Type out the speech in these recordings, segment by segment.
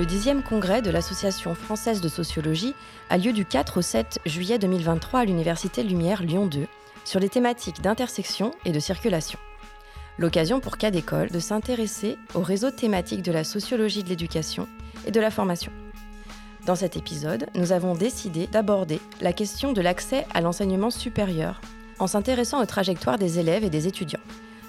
Le 10e congrès de l'Association française de sociologie a lieu du 4 au 7 juillet 2023 à l'Université Lumière Lyon 2 sur les thématiques d'intersection et de circulation. L'occasion pour cas d'école de s'intéresser au réseau thématique de la sociologie de l'éducation et de la formation. Dans cet épisode, nous avons décidé d'aborder la question de l'accès à l'enseignement supérieur en s'intéressant aux trajectoires des élèves et des étudiants.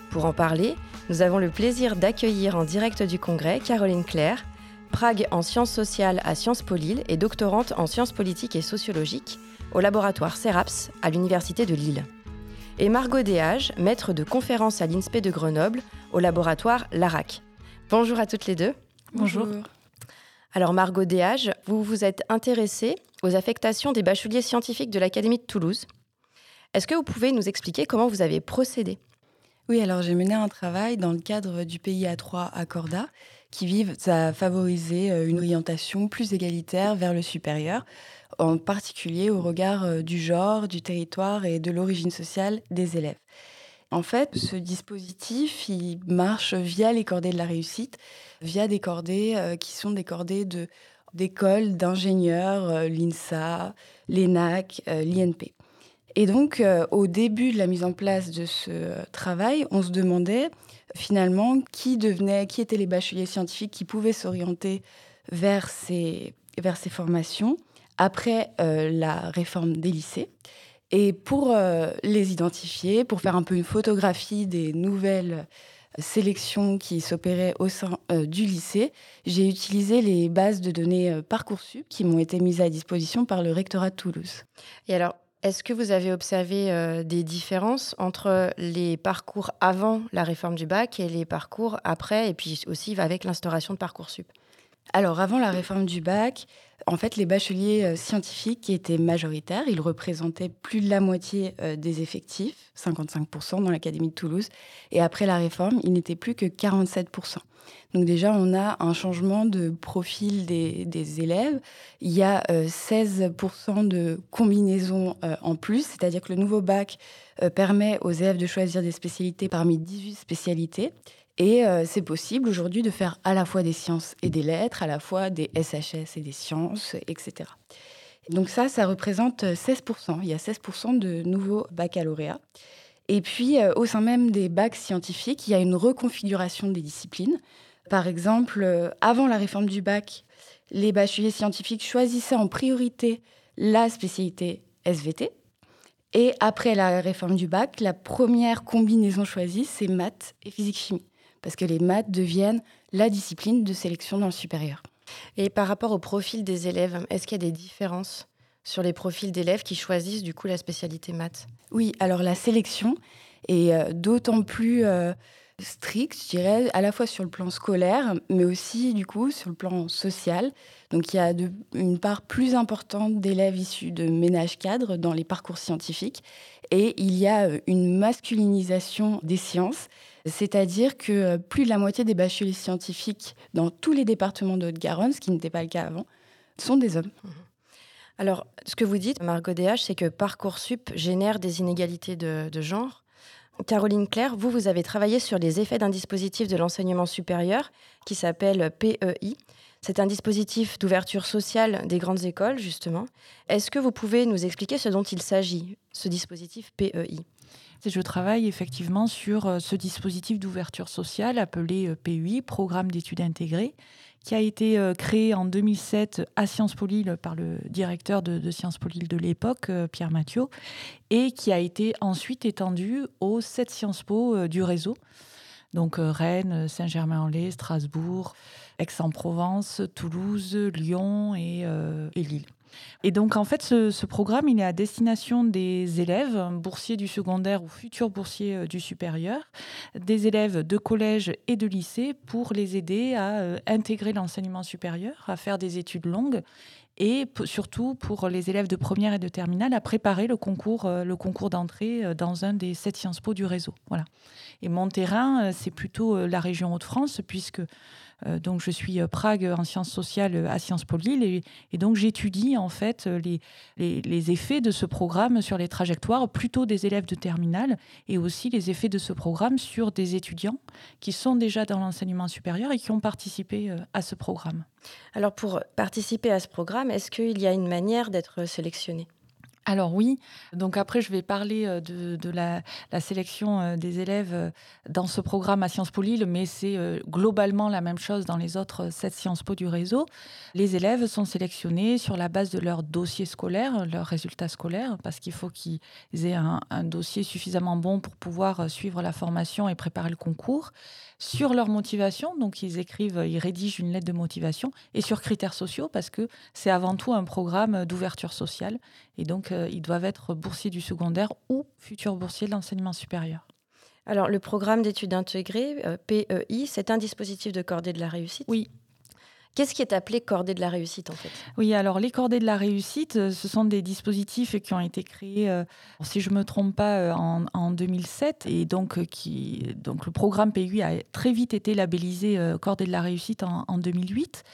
Pour en parler, nous avons le plaisir d'accueillir en direct du congrès Caroline Claire, Prague en sciences sociales à Sciences Po Lille et doctorante en sciences politiques et sociologiques au laboratoire CERAPS à l'Université de Lille. Et Margot Déage, maître de conférence à l'INSPE de Grenoble au laboratoire LARAC. Bonjour à toutes les deux. Bonjour. Alors Margot Déage, vous vous êtes intéressée aux affectations des bacheliers scientifiques de l'Académie de Toulouse. Est-ce que vous pouvez nous expliquer comment vous avez procédé? Oui, alors j'ai mené un travail dans le cadre du PIA3 Accorda qui vise à favoriser euh, une orientation plus égalitaire vers le supérieur, en particulier au regard euh, du genre, du territoire et de l'origine sociale des élèves. En fait, ce dispositif, il marche via les cordées de la réussite, via des cordées euh, qui sont des cordées d'écoles d'ingénieurs, l'INSA, l'ENAC, l'INP. Et donc, au début de la mise en place de ce travail, on se demandait finalement qui devenait, qui étaient les bacheliers scientifiques qui pouvaient s'orienter vers ces, vers ces formations après euh, la réforme des lycées. Et pour euh, les identifier, pour faire un peu une photographie des nouvelles sélections qui s'opéraient au sein euh, du lycée, j'ai utilisé les bases de données Parcoursup qui m'ont été mises à disposition par le rectorat de Toulouse. Et alors, est-ce que vous avez observé euh, des différences entre les parcours avant la réforme du bac et les parcours après, et puis aussi avec l'instauration de Parcoursup Alors, avant la réforme du bac, en fait, les bacheliers euh, scientifiques qui étaient majoritaires, ils représentaient plus de la moitié euh, des effectifs, 55% dans l'Académie de Toulouse. Et après la réforme, ils n'étaient plus que 47%. Donc déjà, on a un changement de profil des, élèves. Il y a 16% euh, de combinaisons en plus, c'est-à-dire que le nouveau bac permet aux élèves de choisir des spécialités parmi 18 spécialités. Et c'est possible aujourd'hui de faire à la fois des sciences et des lettres, à la fois des SHS et des sciences, etc. Donc ça, ça représente 16%. Il y a 16% de nouveaux baccalauréats. Et puis, au sein même des bacs scientifiques, il y a une reconfiguration des disciplines. Par exemple, euh, avant la réforme du bac, les bacheliers scientifiques choisissaient en priorité la spécialité SVT. Et après la réforme du bac, la première combinaison choisie, c'est maths et physique-chimie. Parce que les maths deviennent la discipline de sélection dans le supérieur. Et par rapport au profil des élèves, est-ce qu'il y a des différences sur les profils d'élèves qui choisissent du coup la spécialité maths? Oui, alors la sélection est euh, d'autant plus euh, strict, je dirais, à la fois sur le plan scolaire, mais aussi du coup sur le plan social. Donc il y a une part plus importante d'élèves issus de ménages cadres dans les parcours scientifiques, et il y a euh, une masculinisation des sciences, c'est-à-dire que euh, plus de la moitié des bacheliers scientifiques dans tous les départements de Haute-Garonne, ce qui n'était pas le cas avant, sont des hommes. Mmh. Alors, ce que vous dites, Margot DH, c'est que Parcoursup génère des inégalités de genre. Caroline Claire, vous, vous avez travaillé sur les effets d'un dispositif de l'enseignement supérieur qui s'appelle PEI. C'est un dispositif d'ouverture sociale des grandes écoles, justement. Est-ce que vous pouvez nous expliquer ce dont il s'agit, ce dispositif PEI je travaille effectivement sur euh, ce dispositif d'ouverture sociale appelé euh, PEI, Programme d'études intégrées, qui a été euh, créé en 2007 à Sciences Po Lille par le directeur de, Sciences Po Lille de l'époque, Pierre Mathieu, et qui a été ensuite étendu aux sept Sciences Po du réseau. Donc Rennes, Saint-Germain-en-Laye, Strasbourg, Aix-en-Provence, Toulouse, Lyon et Lille. Et donc, en fait, ce, programme, il est à destination des élèves, boursiers du secondaire ou futurs boursiers euh, du supérieur, des élèves de collège et de lycée pour les aider à euh, intégrer l'enseignement supérieur, à faire des études longues et surtout pour les élèves de première et de terminale à préparer le concours, euh, le concours d'entrée dans un des sept Sciences Po du réseau. Voilà. Et mon terrain, c'est plutôt la région Hauts-de-France, puisque donc, je suis Prague en sciences sociales à Sciences Po Lille et, donc j'étudie en fait les, les, effets de ce programme sur les trajectoires plutôt des élèves de terminale et aussi les effets de ce programme sur des étudiants qui sont déjà dans l'enseignement supérieur et qui ont participé à ce programme. Alors pour participer à ce programme, est-ce qu'il y a une manière d'être sélectionné? Alors oui, donc après je vais parler euh, de, la, sélection euh, des élèves euh, dans ce programme à Sciences Po Lille, mais c'est globalement la même chose dans les autres sept Sciences Po du réseau. Les élèves sont sélectionnés sur la base de leur dossier scolaire, leurs résultats scolaires, parce qu'il faut qu'ils aient un, un, dossier suffisamment bon pour pouvoir suivre la formation et préparer le concours sur leur motivation, donc ils écrivent, ils rédigent une lettre de motivation, et sur critères sociaux, parce que c'est avant tout un programme d'ouverture sociale, et donc euh, ils doivent être boursiers du secondaire ou futurs boursiers de l'enseignement supérieur. Alors le programme d'études intégrées, euh, PEI, c'est un dispositif de cordée de la réussite? Oui, Qu'est-ce qui est appelé cordée de la réussite en fait? Oui, alors les cordées de la réussite, euh, ce sont des dispositifs qui ont été créés, euh, si je ne me trompe pas, en, 2007 et donc qui, donc le programme PUI a très vite été labellisé cordée de la réussite en, en 2008.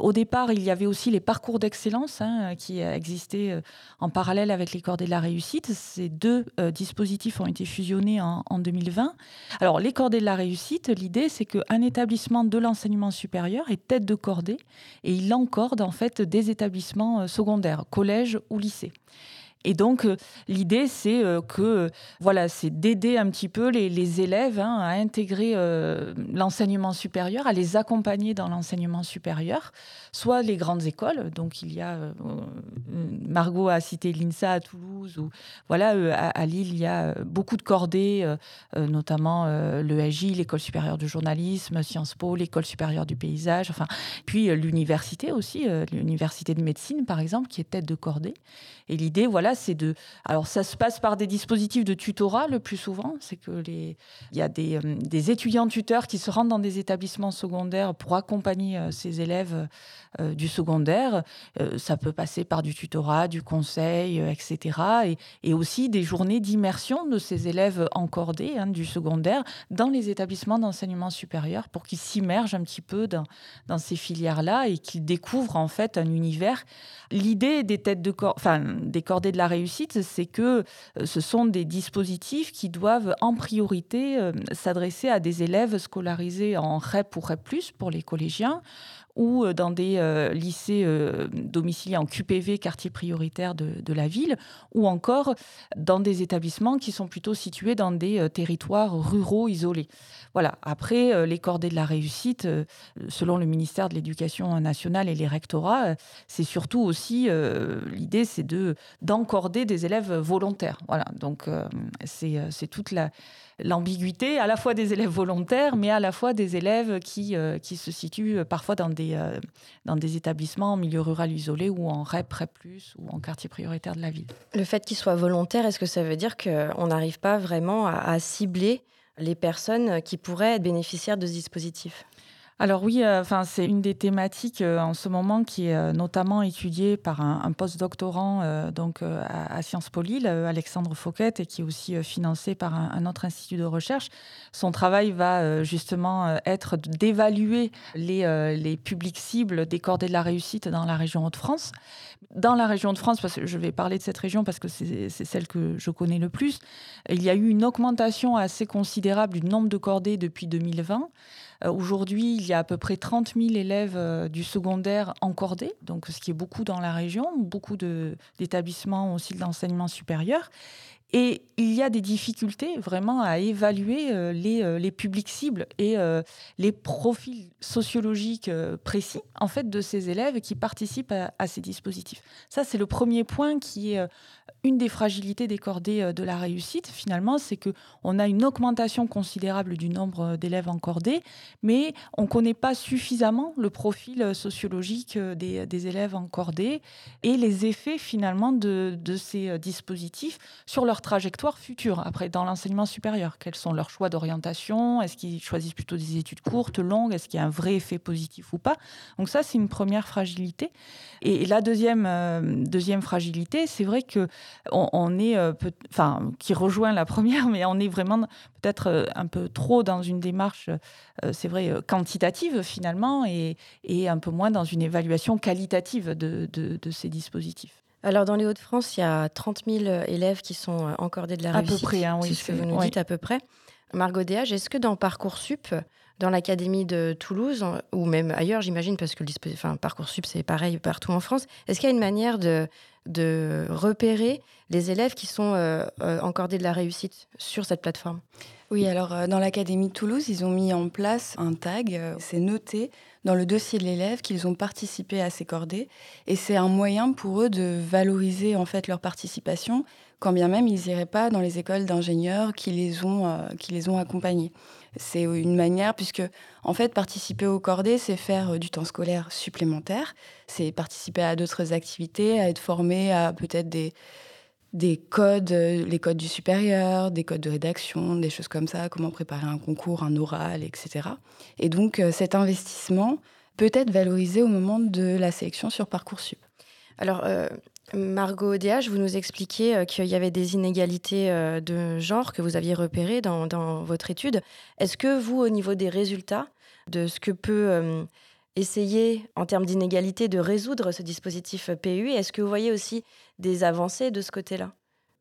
Au départ, il y avait aussi les parcours d'excellence hein, qui existaient euh, en parallèle avec les cordées de la réussite. Ces deux euh, dispositifs ont été fusionnés en, 2020. Alors, les cordées de la réussite, l'idée, c'est qu'un établissement de l'enseignement supérieur est tête de cordée et il encorde en fait des établissements euh, secondaires, collèges ou lycées. Et donc, euh, l'idée, c'est euh, que, voilà, c'est d'aider un petit peu les, élèves hein, à intégrer euh, l'enseignement supérieur, à les accompagner dans l'enseignement supérieur, soit les grandes écoles. Donc, il y a, Margot a cité l'INSA à Toulouse, ou voilà, à, Lille, il y a beaucoup de cordées, notamment l'ESJ, l'École supérieure de journalisme, Sciences Po, l'École supérieure du paysage, enfin, puis l'université aussi, l'université de médecine, par exemple, qui est tête de cordée. Et l'idée, voilà, c'est de. Alors, ça se passe par des dispositifs de tutorat le plus souvent. C'est que les, il y a des, euh, des, étudiants tuteurs qui se rendent dans des établissements secondaires pour accompagner euh, ces élèves euh, du secondaire. ça peut passer par du tutorat, du conseil, etc. Et, et, aussi des journées d'immersion de ces élèves encordés hein, du secondaire dans les établissements d'enseignement supérieur pour qu'ils s'immergent un petit peu dans, dans ces filières-là et qu'ils découvrent en fait un univers. L'idée des têtes de corps, enfin des cordées de la réussite, c'est que euh, ce sont des dispositifs qui doivent en priorité euh, s'adresser à des élèves scolarisés en REP ou REP+, pour les collégiens, ou euh, dans des euh, lycées euh, domiciliés en QPV, quartier prioritaire de, la ville, ou encore dans des établissements qui sont plutôt situés dans des territoires ruraux isolés. Voilà. Après, les cordées de la réussite, selon le ministère de l'Éducation nationale et les rectorats, c'est surtout aussi l'idée, c'est de d'encorder des élèves volontaires. Voilà. Donc c'est toute la l'ambiguïté à la fois des élèves volontaires, mais à la fois des élèves qui, qui se situent parfois dans des, euh, dans des établissements en milieu rural isolé ou en REP, REP+, ou en quartier prioritaire de la ville. Le fait qu'ils soient volontaires, est-ce que ça veut dire qu'on n'arrive pas vraiment à, à cibler les personnes qui pourraient être bénéficiaires de ce dispositif? Alors oui, euh, c'est une des thématiques euh, en ce moment qui est euh, notamment étudiée par un, un post-doctorant donc à, Sciences Po Lille, Alexandre Fouquet, et qui est aussi financé par un, autre institut de recherche. Son travail va justement être d'évaluer les, les publics cibles des cordées de la réussite dans la région Hauts-de-France. Dans la région de France, parce que je vais parler de cette région parce que c'est celle que je connais le plus, il y a eu une augmentation assez considérable du nombre de cordées depuis 2020. Euh, aujourd'hui, il y a à peu près 30 000 élèves euh, du secondaire encordés, donc ce qui est beaucoup dans la région, beaucoup d'établissements aussi de l'enseignement supérieur. Et il y a des difficultés vraiment à évaluer euh, les, publics cibles et les profils sociologiques précis en fait de ces élèves qui participent à ces dispositifs. Ça, c'est le premier point qui est une des fragilités des cordées euh, de la réussite, finalement, c'est que on a une augmentation considérable du nombre euh, d'élèves en cordée, mais on ne connaît pas suffisamment le profil euh, sociologique des, élèves en cordée et les effets finalement de, ces dispositifs sur leur trajectoire future. Après dans l'enseignement supérieur Quels sont leurs choix d'orientation? Est-ce qu'ils choisissent plutôt des études courtes, longues? Est-ce qu'il y a un vrai effet positif ou pas? Donc ça, c'est une première fragilité. Et la deuxième, deuxième fragilité, c'est vrai que on, est, euh, enfin, qui rejoint la première, mais on est vraiment peut-être euh, un peu trop dans une démarche, c'est vrai, quantitative finalement, et, et, un peu moins dans une évaluation qualitative de, de, de ces dispositifs. Alors, dans les Hauts-de-France, il y a 30 000 élèves qui sont encordés de la réussite. À peu près, hein, oui. C'est ce que vous nous dites à peu près. Margot Déage, est-ce que dans Parcoursup, dans l'Académie de Toulouse, ou même ailleurs, j'imagine, parce que enfin, Parcoursup, c'est pareil partout en France, est-ce qu'il y a une manière de, repérer les élèves qui sont euh, euh, encordés de la réussite sur cette plateforme? Oui, alors euh, dans l'Académie de Toulouse, ils ont mis en place un tag, c'est noté dans le dossier de l'élève qu'ils ont participé à ces cordées, et c'est un moyen pour eux de valoriser en fait leur participation, quand bien même ils n'iraient pas dans les écoles d'ingénieurs qui les ont, qui les ont accompagnés. C'est une manière, puisque en fait, participer au cordées, c'est faire euh, du temps scolaire supplémentaire, c'est participer à d'autres activités, à être formé à peut-être des, des codes, euh, les codes du supérieur, des codes de rédaction, des choses comme ça, comment préparer un concours, un oral, etc. Et donc, euh, cet investissement peut être valorisé au moment de la sélection sur Parcoursup. Alors, Margot DH, vous nous expliquiez euh, qu'il y avait des inégalités euh, de genre que vous aviez repérées dans, votre étude. Est-ce que vous, au niveau des résultats, de ce que peut euh, essayer en termes d'inégalité de résoudre ce dispositif PU, est-ce que vous voyez aussi des avancées de ce côté-là?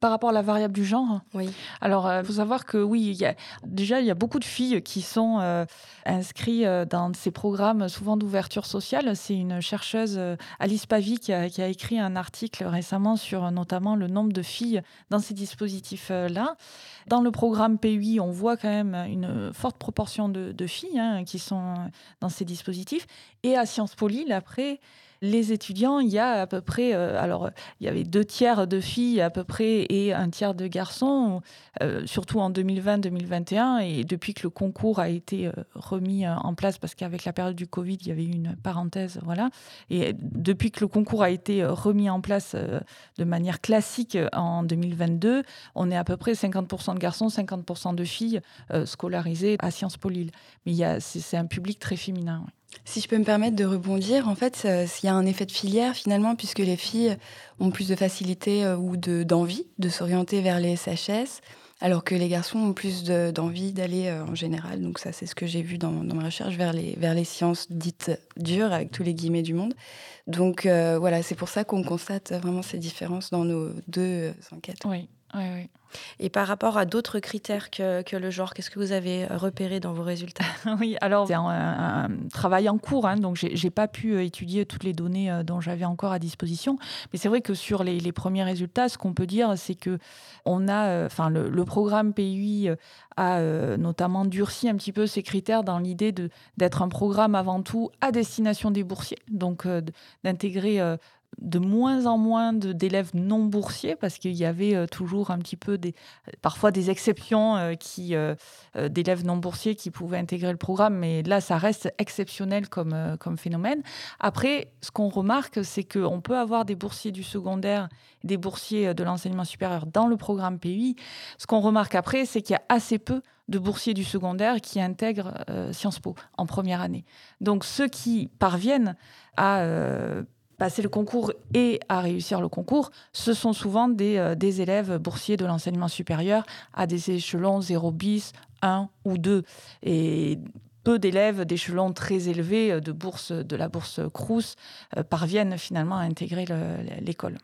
Par rapport à la variable du genre Oui. Alors, il euh, faut savoir que oui, y a, déjà, il y a beaucoup de filles qui sont euh, inscrites euh, dans ces programmes, souvent d'ouverture sociale. C'est une chercheuse, Alice Pavie, qui a, écrit un article récemment sur notamment le nombre de filles dans ces dispositifs-là. Dans le programme PUI, on voit quand même une forte proportion de, filles hein, qui sont dans ces dispositifs. Et à Sciences Po Lille, après, les étudiants, il y a à peu près, euh, alors il y avait deux tiers de filles à peu près et un tiers de garçons, euh, surtout en 2020-2021. Et depuis que le concours a été euh, remis en place, parce qu'avec la période du Covid, il y avait eu une parenthèse, voilà. Et depuis que le concours a été remis en place de manière classique en 2022, on est à peu près 50% de garçons, 50% de filles scolarisées à Sciences Po Lille. Mais c'est un public très féminin. Si je peux me permettre de rebondir, en fait, il y a un effet de filière finalement, puisque les filles ont plus de facilité euh, ou d'envie de, s'orienter vers les SHS, alors que les garçons ont plus d'envie d'aller euh, en général. Donc ça, c'est ce que j'ai vu dans, ma recherche vers les, vers les sciences dites dures, avec tous les guillemets du monde. Donc euh, voilà, c'est pour ça qu'on constate vraiment ces différences dans nos deux enquêtes. Oui, oui, oui. Et par rapport à d'autres critères que, le genre, qu'est-ce que vous avez repéré dans vos résultats? Oui, alors c'est un, travail en cours, hein, donc j'ai pas pu euh, étudier toutes les données euh, dont j'avais encore à disposition. Mais c'est vrai que sur les, premiers résultats, ce qu'on peut dire, c'est que on a, euh, enfin, le, programme PUI a notamment durci un petit peu ces critères dans l'idée d'être un programme avant tout à destination des boursiers, donc d'intégrer de moins en moins d'élèves non boursiers parce qu'il y avait euh, toujours un petit peu des parfois des exceptions euh, qui euh, d'élèves non boursiers qui pouvaient intégrer le programme. Mais là ça reste exceptionnel comme comme phénomène. Après ce qu'on remarque c'est qu'on peut avoir des boursiers du secondaire des boursiers de l'enseignement supérieur dans le programme PUI ce qu'on remarque après c'est qu'il y a assez peu de boursiers du secondaire qui intègrent Sciences Po en première année. Donc ceux qui parviennent à passer le concours et à réussir le concours, ce sont souvent des, euh, des élèves boursiers de l'enseignement supérieur à des échelons 0 bis, 1 ou 2. Et peu d'élèves d'échelons très élevés euh, de, bourse, de la bourse Crous euh, parviennent finalement à intégrer l'école.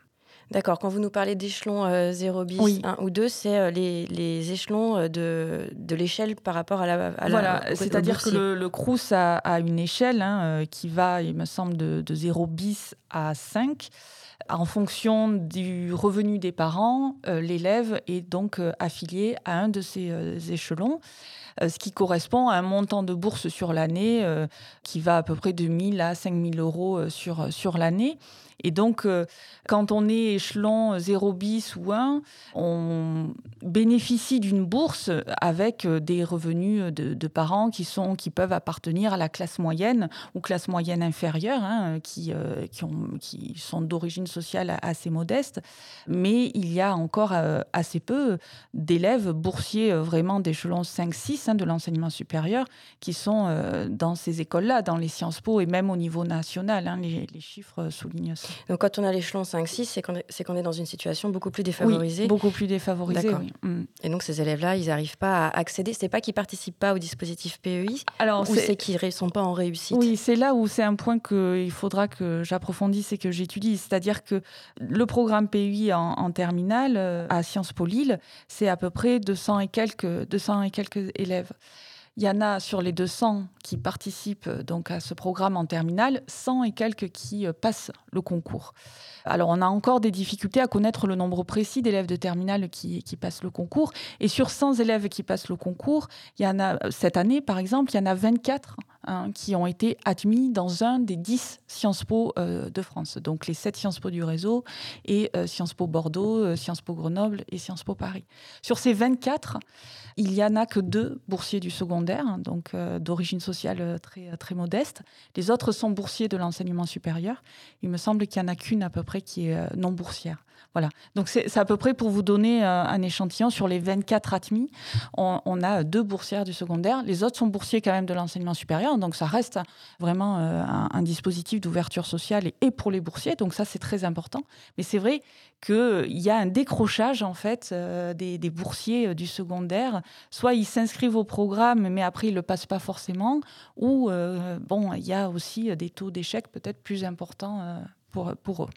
D'accord. Quand vous nous parlez d'échelons 0 bis, 1 ou 2, c'est euh, les, les, échelons euh, de, de l'échelle par rapport à la. voilà, c'est-à-dire que le, le Crous a, une échelle hein, euh, qui va, il me semble, de, de 0 bis à 5 en fonction du revenu des parents, l'élève est donc affilié à un de ces échelons, ce qui correspond à un montant de bourse sur l'année qui va à peu près de 1000 à 5000 euros sur, sur l'année. Et donc, euh, quand on est échelon 0 bis ou 1, on bénéficie d'une bourse avec euh, des revenus de, parents qui, sont, qui peuvent appartenir à la classe moyenne ou classe moyenne inférieure, hein, qui, euh, qui, ont, qui, sont d'origine sociale assez modeste. Mais il y a encore assez peu d'élèves boursiers vraiment d'échelon 5-6 hein, de l'enseignement supérieur qui sont dans ces écoles-là, dans les Sciences Po et même au niveau national. Hein, les, chiffres soulignent ça. Donc quand on a l'échelon 5-6, c'est qu'on est, est, dans une situation beaucoup plus défavorisée. Oui, beaucoup plus défavorisée. Oui. Mm. Et donc ces élèves-là, ils n'arrivent pas à accéder. C'est pas qu'ils participent pas au dispositif PEI, Alors, ou c'est qu'ils ne sont pas en réussite. Oui, c'est là où c'est un point qu'il faudra que j'approfondisse et que j'étudie. C'est-à-dire que le programme PEI en, terminale euh, à Sciences Po Lille, c'est à peu près 200 et quelques, 200 et quelques élèves. Il y en a sur les 200 qui participent euh, donc à ce programme en terminale, 100 et quelques qui euh, passent le concours. Alors, on a encore des difficultés à connaître le nombre précis d'élèves de terminale qui, qui, passent le concours. Et sur 100 élèves qui passent le concours, il y en a, cette année, par exemple, il y en a 24 hein, qui ont été admis dans un des 10 Sciences Po euh, de France. Donc, les 7 Sciences Po du réseau et Sciences Po Bordeaux, Sciences Po Grenoble et Sciences Po Paris. Sur ces 24, il n'y en a que deux boursiers du secondaire, hein, donc euh, d'origine sociale euh, très, très modeste. Les autres sont boursiers de l'enseignement supérieur. Il me semble qu'il n'y en a qu'une à peu près qui est euh, non boursière. Voilà. Donc c'est à peu près pour vous donner un échantillon sur les 24 admis. On, a deux boursières du secondaire. Les autres sont boursiers quand même de l'enseignement supérieur. Donc ça reste vraiment un, dispositif d'ouverture sociale et, pour les boursiers. Donc ça c'est très important. Mais c'est vrai qu'il y a un décrochage en fait des, des, boursiers du secondaire soit ils s'inscrivent au programme, mais après ils le passent pas forcément, ou euh, bon, il y a aussi des taux d'échec peut-être plus importants euh, pour, pour eux.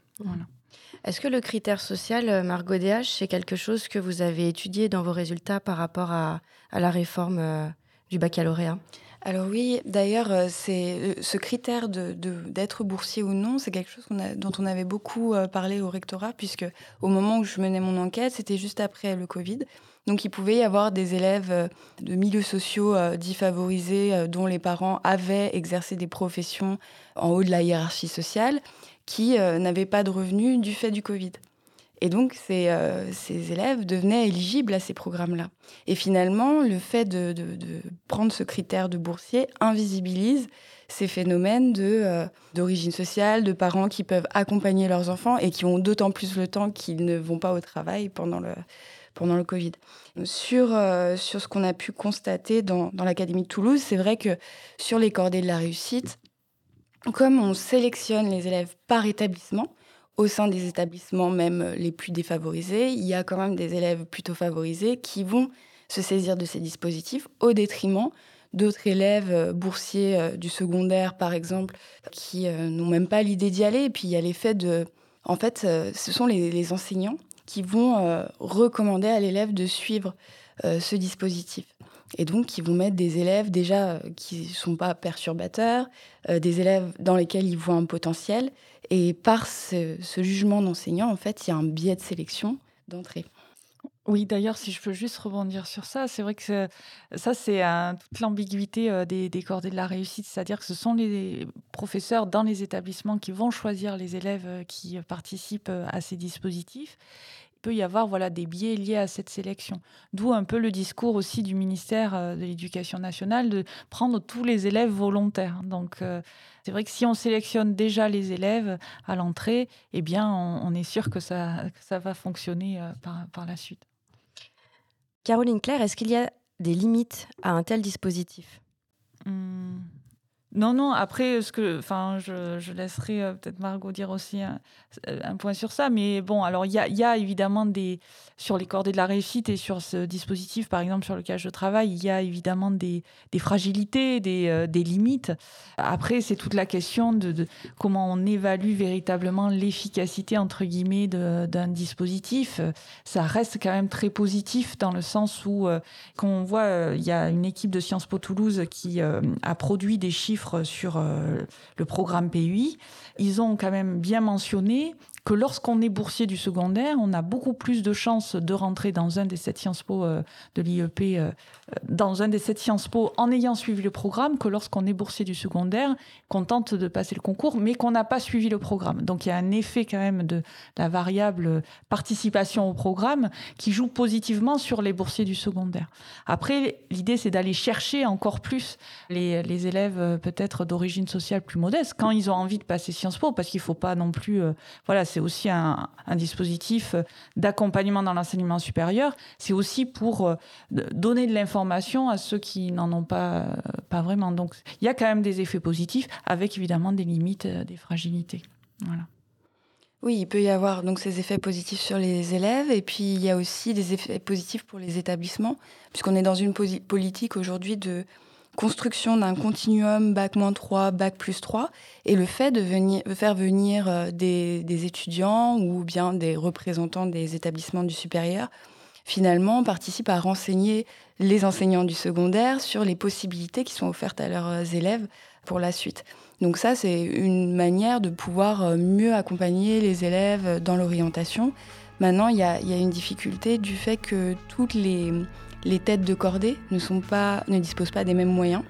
Est-ce que le critère social, euh, Margot DH, c'est quelque chose que vous avez étudié dans vos résultats par rapport à, la réforme du baccalauréat? Alors oui, d'ailleurs, c'est ce critère de, d'être boursier ou non, c'est quelque chose dont on avait beaucoup parlé au rectorat, puisque au moment où je menais mon enquête, c'était juste après le Covid. Donc il pouvait y avoir des élèves euh, de milieux sociaux euh, dits favorisés euh, dont les parents avaient exercé des professions en haut de la hiérarchie sociale qui n'avaient pas de revenus du fait du Covid. Et donc, ces, élèves devenaient éligibles à ces programmes-là. Et finalement, le fait de, prendre ce critère de boursier invisibilise ces phénomènes d'origine sociale, de parents qui peuvent accompagner leurs enfants et qui ont d'autant plus le temps qu'ils ne vont pas au travail pendant le, pendant le Covid. Sur, euh, sur ce qu'on a pu constater dans, dans l'Académie de Toulouse, c'est vrai que sur les cordées de la réussite, comme on sélectionne les élèves par établissement, au sein des établissements même les plus défavorisés, il y a quand même des élèves plutôt favorisés qui vont se saisir de ces dispositifs au détriment d'autres élèves euh, boursiers euh, du secondaire, par exemple, qui n'ont même pas l'idée d'y aller. Et puis il y a l'effet de... En fait, ce sont les, les enseignants qui vont euh, recommander à l'élève de suivre euh, ce dispositif. Et donc, ils vont mettre des élèves déjà euh, qui ne sont pas perturbateurs, des élèves dans lesquels ils voient un potentiel. Et par ce, jugement d'enseignant, en fait, il y a un biais de sélection d'entrée. Oui, d'ailleurs, si je peux juste rebondir sur ça, c'est vrai que ça, c'est toute l'ambiguïté des, des, cordées de la réussite, c'est-à-dire que ce sont les professeurs dans les établissements qui vont choisir les élèves qui participent à ces dispositifs peut y avoir voilà, des biais liés à cette sélection. D'où un peu le discours aussi du ministère euh, de l'Éducation nationale de prendre tous les élèves volontaires. Donc, euh, c'est vrai que si on sélectionne déjà les élèves à l'entrée, eh bien, on, est sûr que ça, ça va fonctionner euh, par, par la suite. Caroline Claire, est-ce qu'il y a des limites à un tel dispositif? Mmh. Non, non, après, ce que, je, laisserai euh, peut-être Margot dire aussi un, point sur ça. Mais bon, alors, il y a, y a, évidemment des. Sur les cordées de la réussite et sur ce dispositif, par exemple, sur lequel je travaille, il y a évidemment des, fragilités, des, euh, des, limites. Après, c'est toute la question de, de, comment on évalue véritablement l'efficacité, entre guillemets, d'un dispositif. Ça reste quand même très positif dans le sens où, euh, quand on voit, il y a une équipe de Sciences Po Toulouse qui a produit des chiffres sur euh, le programme PUI, ils ont quand même bien mentionné que lorsqu'on est boursier du secondaire, on a beaucoup plus de chances de rentrer dans un des sept Sciences Po euh, de l'IEP, euh, dans un des sept Sciences Po en ayant suivi le programme que lorsqu'on est boursier du secondaire, qu'on tente de passer le concours, mais qu'on n'a pas suivi le programme. Donc il y a un effet quand même de la variable participation au programme qui joue positivement sur les boursiers du secondaire. Après, l'idée c'est d'aller chercher encore plus les, élèves euh, peut-être d'origine sociale plus modeste quand ils ont envie de passer Sciences Po, parce qu'il ne faut pas non plus, voilà, c'est aussi un, dispositif d'accompagnement dans l'enseignement supérieur. C'est aussi pour euh, donner de l'information à ceux qui n'en ont pas, euh, pas vraiment. Donc, il y a quand même des effets positifs, avec évidemment des limites, euh, des fragilités. Voilà. Oui, il peut y avoir donc ces effets positifs sur les élèves et puis il y a aussi des effets positifs pour les établissements puisqu'on est dans une politique aujourd'hui de construction d'un continuum bac 3, bac plus 3, et le fait de venir, faire venir euh, des, étudiants ou bien des représentants des établissements du supérieur, finalement, participe à renseigner les enseignants du secondaire sur les possibilités qui sont offertes à leurs euh, élèves pour la suite. Donc ça, c'est une manière de pouvoir euh, mieux accompagner les élèves dans l'orientation. Maintenant, il y a, une difficulté du fait que toutes les les têtes de cordée ne, disposent pas des mêmes moyens.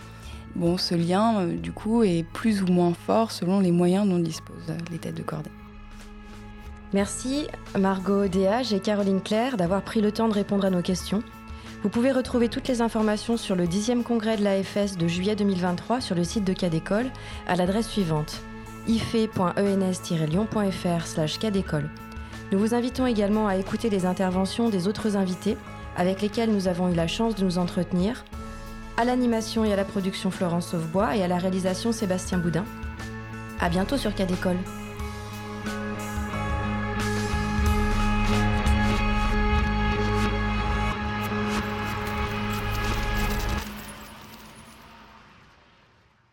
Bon, ce lien, euh, du coup, est plus ou moins fort selon les moyens dont disposent les têtes de cordée. Merci Margot Déage et Caroline Claire d'avoir pris le temps de répondre à nos questions. Vous pouvez retrouver toutes les informations sur le 10e congrès de l'AFS de juillet 2023 sur le site de Cadécole à l'adresse suivante ife.ens-lyon.fr slash Nous vous invitons également à écouter les interventions des autres invités avec lesquels nous avons eu la chance de nous entretenir, à l'animation et à la production Florence Sauvebois et à la réalisation Sébastien Boudin. À bientôt sur Cadécole.